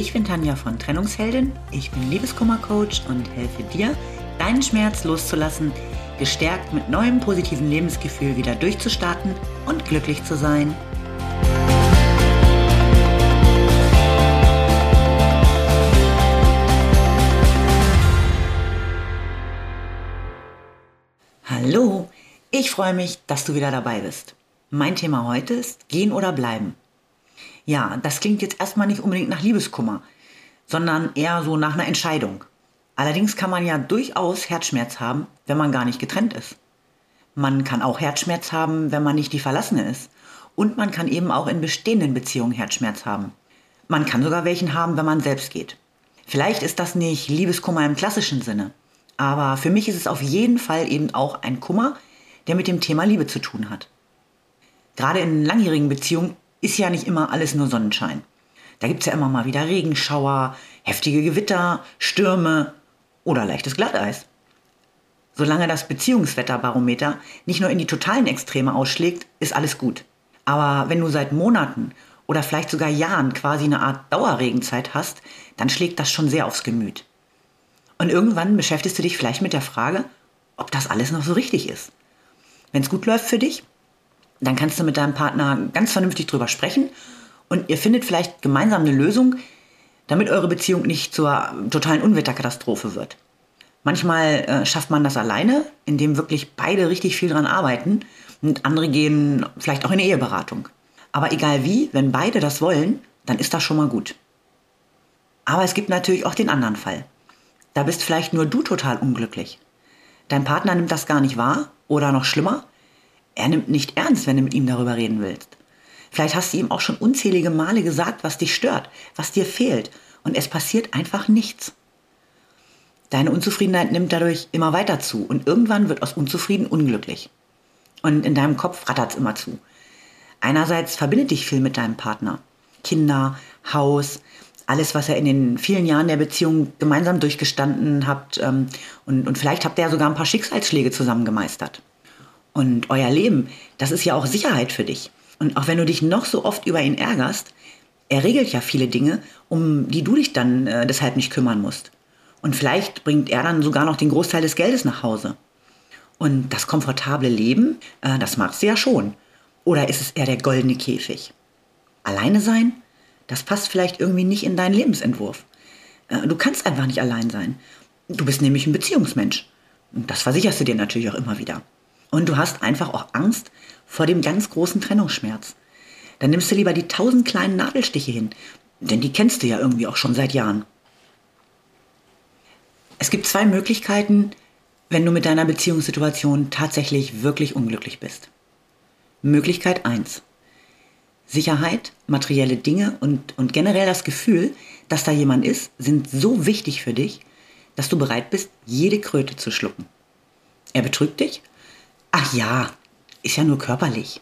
Ich bin Tanja von Trennungsheldin. Ich bin Liebeskummercoach und helfe dir, deinen Schmerz loszulassen, gestärkt mit neuem positiven Lebensgefühl wieder durchzustarten und glücklich zu sein. Hallo, ich freue mich, dass du wieder dabei bist. Mein Thema heute ist Gehen oder Bleiben. Ja, das klingt jetzt erstmal nicht unbedingt nach Liebeskummer, sondern eher so nach einer Entscheidung. Allerdings kann man ja durchaus Herzschmerz haben, wenn man gar nicht getrennt ist. Man kann auch Herzschmerz haben, wenn man nicht die Verlassene ist. Und man kann eben auch in bestehenden Beziehungen Herzschmerz haben. Man kann sogar welchen haben, wenn man selbst geht. Vielleicht ist das nicht Liebeskummer im klassischen Sinne, aber für mich ist es auf jeden Fall eben auch ein Kummer, der mit dem Thema Liebe zu tun hat. Gerade in langjährigen Beziehungen ist ja nicht immer alles nur Sonnenschein. Da gibt es ja immer mal wieder Regenschauer, heftige Gewitter, Stürme oder leichtes Glatteis. Solange das Beziehungswetterbarometer nicht nur in die totalen Extreme ausschlägt, ist alles gut. Aber wenn du seit Monaten oder vielleicht sogar Jahren quasi eine Art Dauerregenzeit hast, dann schlägt das schon sehr aufs Gemüt. Und irgendwann beschäftigst du dich vielleicht mit der Frage, ob das alles noch so richtig ist. Wenn es gut läuft für dich, dann kannst du mit deinem Partner ganz vernünftig drüber sprechen und ihr findet vielleicht gemeinsam eine Lösung, damit eure Beziehung nicht zur totalen Unwetterkatastrophe wird. Manchmal äh, schafft man das alleine, indem wirklich beide richtig viel dran arbeiten und andere gehen vielleicht auch in eine Eheberatung. Aber egal wie, wenn beide das wollen, dann ist das schon mal gut. Aber es gibt natürlich auch den anderen Fall. Da bist vielleicht nur du total unglücklich. Dein Partner nimmt das gar nicht wahr oder noch schlimmer, er nimmt nicht ernst, wenn du mit ihm darüber reden willst. Vielleicht hast du ihm auch schon unzählige Male gesagt, was dich stört, was dir fehlt, und es passiert einfach nichts. Deine Unzufriedenheit nimmt dadurch immer weiter zu und irgendwann wird aus Unzufrieden unglücklich. Und in deinem Kopf rattert es immer zu. Einerseits verbindet dich viel mit deinem Partner. Kinder, Haus, alles, was ihr in den vielen Jahren der Beziehung gemeinsam durchgestanden habt. Ähm, und, und vielleicht habt ihr ja sogar ein paar Schicksalsschläge zusammen gemeistert. Und euer Leben, das ist ja auch Sicherheit für dich. Und auch wenn du dich noch so oft über ihn ärgerst, er regelt ja viele Dinge, um die du dich dann äh, deshalb nicht kümmern musst. Und vielleicht bringt er dann sogar noch den Großteil des Geldes nach Hause. Und das komfortable Leben, äh, das magst du ja schon. Oder ist es eher der goldene Käfig? Alleine sein? Das passt vielleicht irgendwie nicht in deinen Lebensentwurf. Äh, du kannst einfach nicht allein sein. Du bist nämlich ein Beziehungsmensch. Und das versicherst du dir natürlich auch immer wieder. Und du hast einfach auch Angst vor dem ganz großen Trennungsschmerz. Dann nimmst du lieber die tausend kleinen Nadelstiche hin, denn die kennst du ja irgendwie auch schon seit Jahren. Es gibt zwei Möglichkeiten, wenn du mit deiner Beziehungssituation tatsächlich wirklich unglücklich bist. Möglichkeit 1. Sicherheit, materielle Dinge und, und generell das Gefühl, dass da jemand ist, sind so wichtig für dich, dass du bereit bist, jede Kröte zu schlucken. Er betrügt dich Ach ja, ist ja nur körperlich.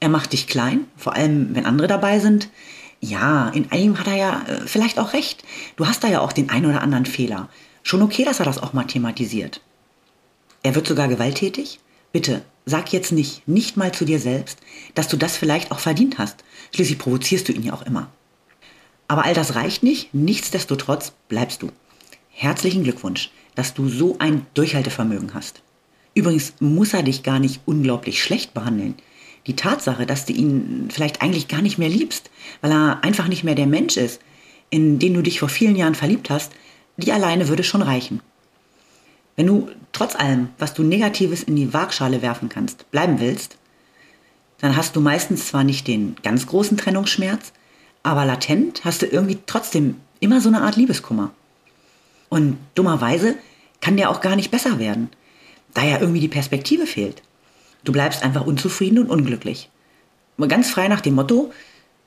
Er macht dich klein, vor allem wenn andere dabei sind. Ja, in einem hat er ja äh, vielleicht auch recht. Du hast da ja auch den einen oder anderen Fehler. Schon okay, dass er das auch mal thematisiert. Er wird sogar gewalttätig? Bitte, sag jetzt nicht, nicht mal zu dir selbst, dass du das vielleicht auch verdient hast. Schließlich provozierst du ihn ja auch immer. Aber all das reicht nicht, nichtsdestotrotz bleibst du. Herzlichen Glückwunsch, dass du so ein Durchhaltevermögen hast. Übrigens muss er dich gar nicht unglaublich schlecht behandeln. Die Tatsache, dass du ihn vielleicht eigentlich gar nicht mehr liebst, weil er einfach nicht mehr der Mensch ist, in den du dich vor vielen Jahren verliebt hast, die alleine würde schon reichen. Wenn du trotz allem, was du Negatives in die Waagschale werfen kannst, bleiben willst, dann hast du meistens zwar nicht den ganz großen Trennungsschmerz, aber latent hast du irgendwie trotzdem immer so eine Art Liebeskummer. Und dummerweise kann der auch gar nicht besser werden da ja irgendwie die Perspektive fehlt. Du bleibst einfach unzufrieden und unglücklich. Ganz frei nach dem Motto,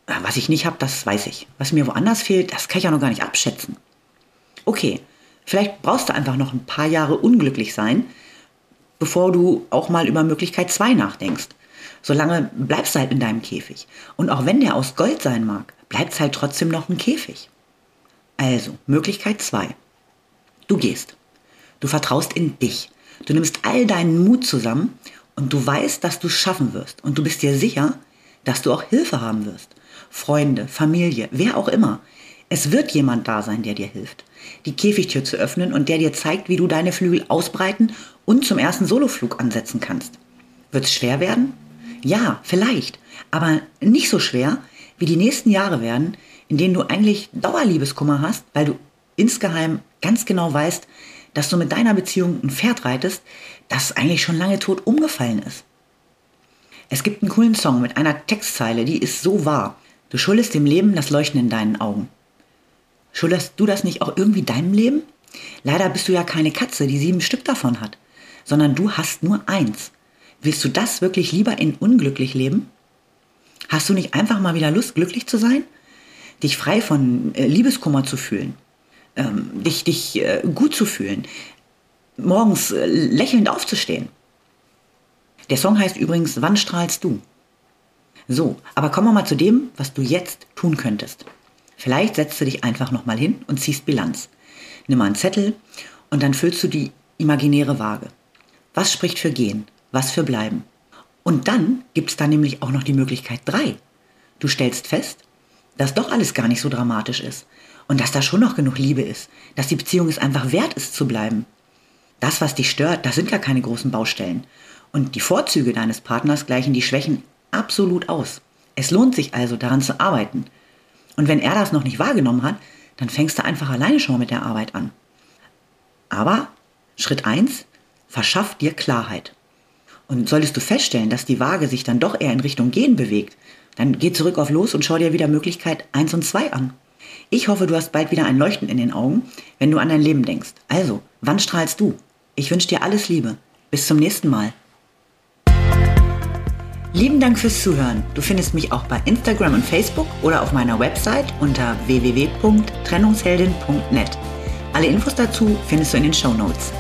ah, was ich nicht habe, das weiß ich. Was mir woanders fehlt, das kann ich ja noch gar nicht abschätzen. Okay, vielleicht brauchst du einfach noch ein paar Jahre unglücklich sein, bevor du auch mal über Möglichkeit 2 nachdenkst. Solange bleibst du halt in deinem Käfig. Und auch wenn der aus Gold sein mag, bleibt es halt trotzdem noch ein Käfig. Also, Möglichkeit 2. Du gehst. Du vertraust in dich. Du nimmst all deinen Mut zusammen und du weißt, dass du es schaffen wirst. Und du bist dir sicher, dass du auch Hilfe haben wirst. Freunde, Familie, wer auch immer. Es wird jemand da sein, der dir hilft, die Käfigtür zu öffnen und der dir zeigt, wie du deine Flügel ausbreiten und zum ersten Soloflug ansetzen kannst. Wird es schwer werden? Ja, vielleicht, aber nicht so schwer, wie die nächsten Jahre werden, in denen du eigentlich Dauerliebeskummer hast, weil du insgeheim ganz genau weißt, dass du mit deiner Beziehung ein Pferd reitest, das eigentlich schon lange tot umgefallen ist. Es gibt einen coolen Song mit einer Textzeile, die ist so wahr. Du schuldest dem Leben das Leuchten in deinen Augen. Schuldest du das nicht auch irgendwie deinem Leben? Leider bist du ja keine Katze, die sieben Stück davon hat, sondern du hast nur eins. Willst du das wirklich lieber in unglücklich leben? Hast du nicht einfach mal wieder Lust, glücklich zu sein? Dich frei von äh, Liebeskummer zu fühlen? Ähm, dich dich äh, gut zu fühlen? Morgens äh, lächelnd aufzustehen? Der Song heißt übrigens Wann strahlst du? So, aber kommen wir mal zu dem, was du jetzt tun könntest. Vielleicht setzt du dich einfach nochmal hin und ziehst Bilanz. Nimm mal einen Zettel und dann füllst du die imaginäre Waage. Was spricht für gehen? Was für bleiben? Und dann gibt es da nämlich auch noch die Möglichkeit 3. Du stellst fest, dass doch alles gar nicht so dramatisch ist und dass da schon noch genug Liebe ist, dass die Beziehung es einfach wert ist zu bleiben. Das, was dich stört, das sind gar keine großen Baustellen. Und die Vorzüge deines Partners gleichen die Schwächen absolut aus. Es lohnt sich also, daran zu arbeiten. Und wenn er das noch nicht wahrgenommen hat, dann fängst du einfach alleine schon mit der Arbeit an. Aber Schritt 1, verschaff dir Klarheit. Und solltest du feststellen, dass die Waage sich dann doch eher in Richtung Gehen bewegt, dann geh zurück auf los und schau dir wieder Möglichkeit 1 und 2 an. Ich hoffe, du hast bald wieder ein Leuchten in den Augen, wenn du an dein Leben denkst. Also, wann strahlst du? Ich wünsche dir alles Liebe. Bis zum nächsten Mal. Lieben Dank fürs Zuhören. Du findest mich auch bei Instagram und Facebook oder auf meiner Website unter www.trennungsheldin.net. Alle Infos dazu findest du in den Show Notes.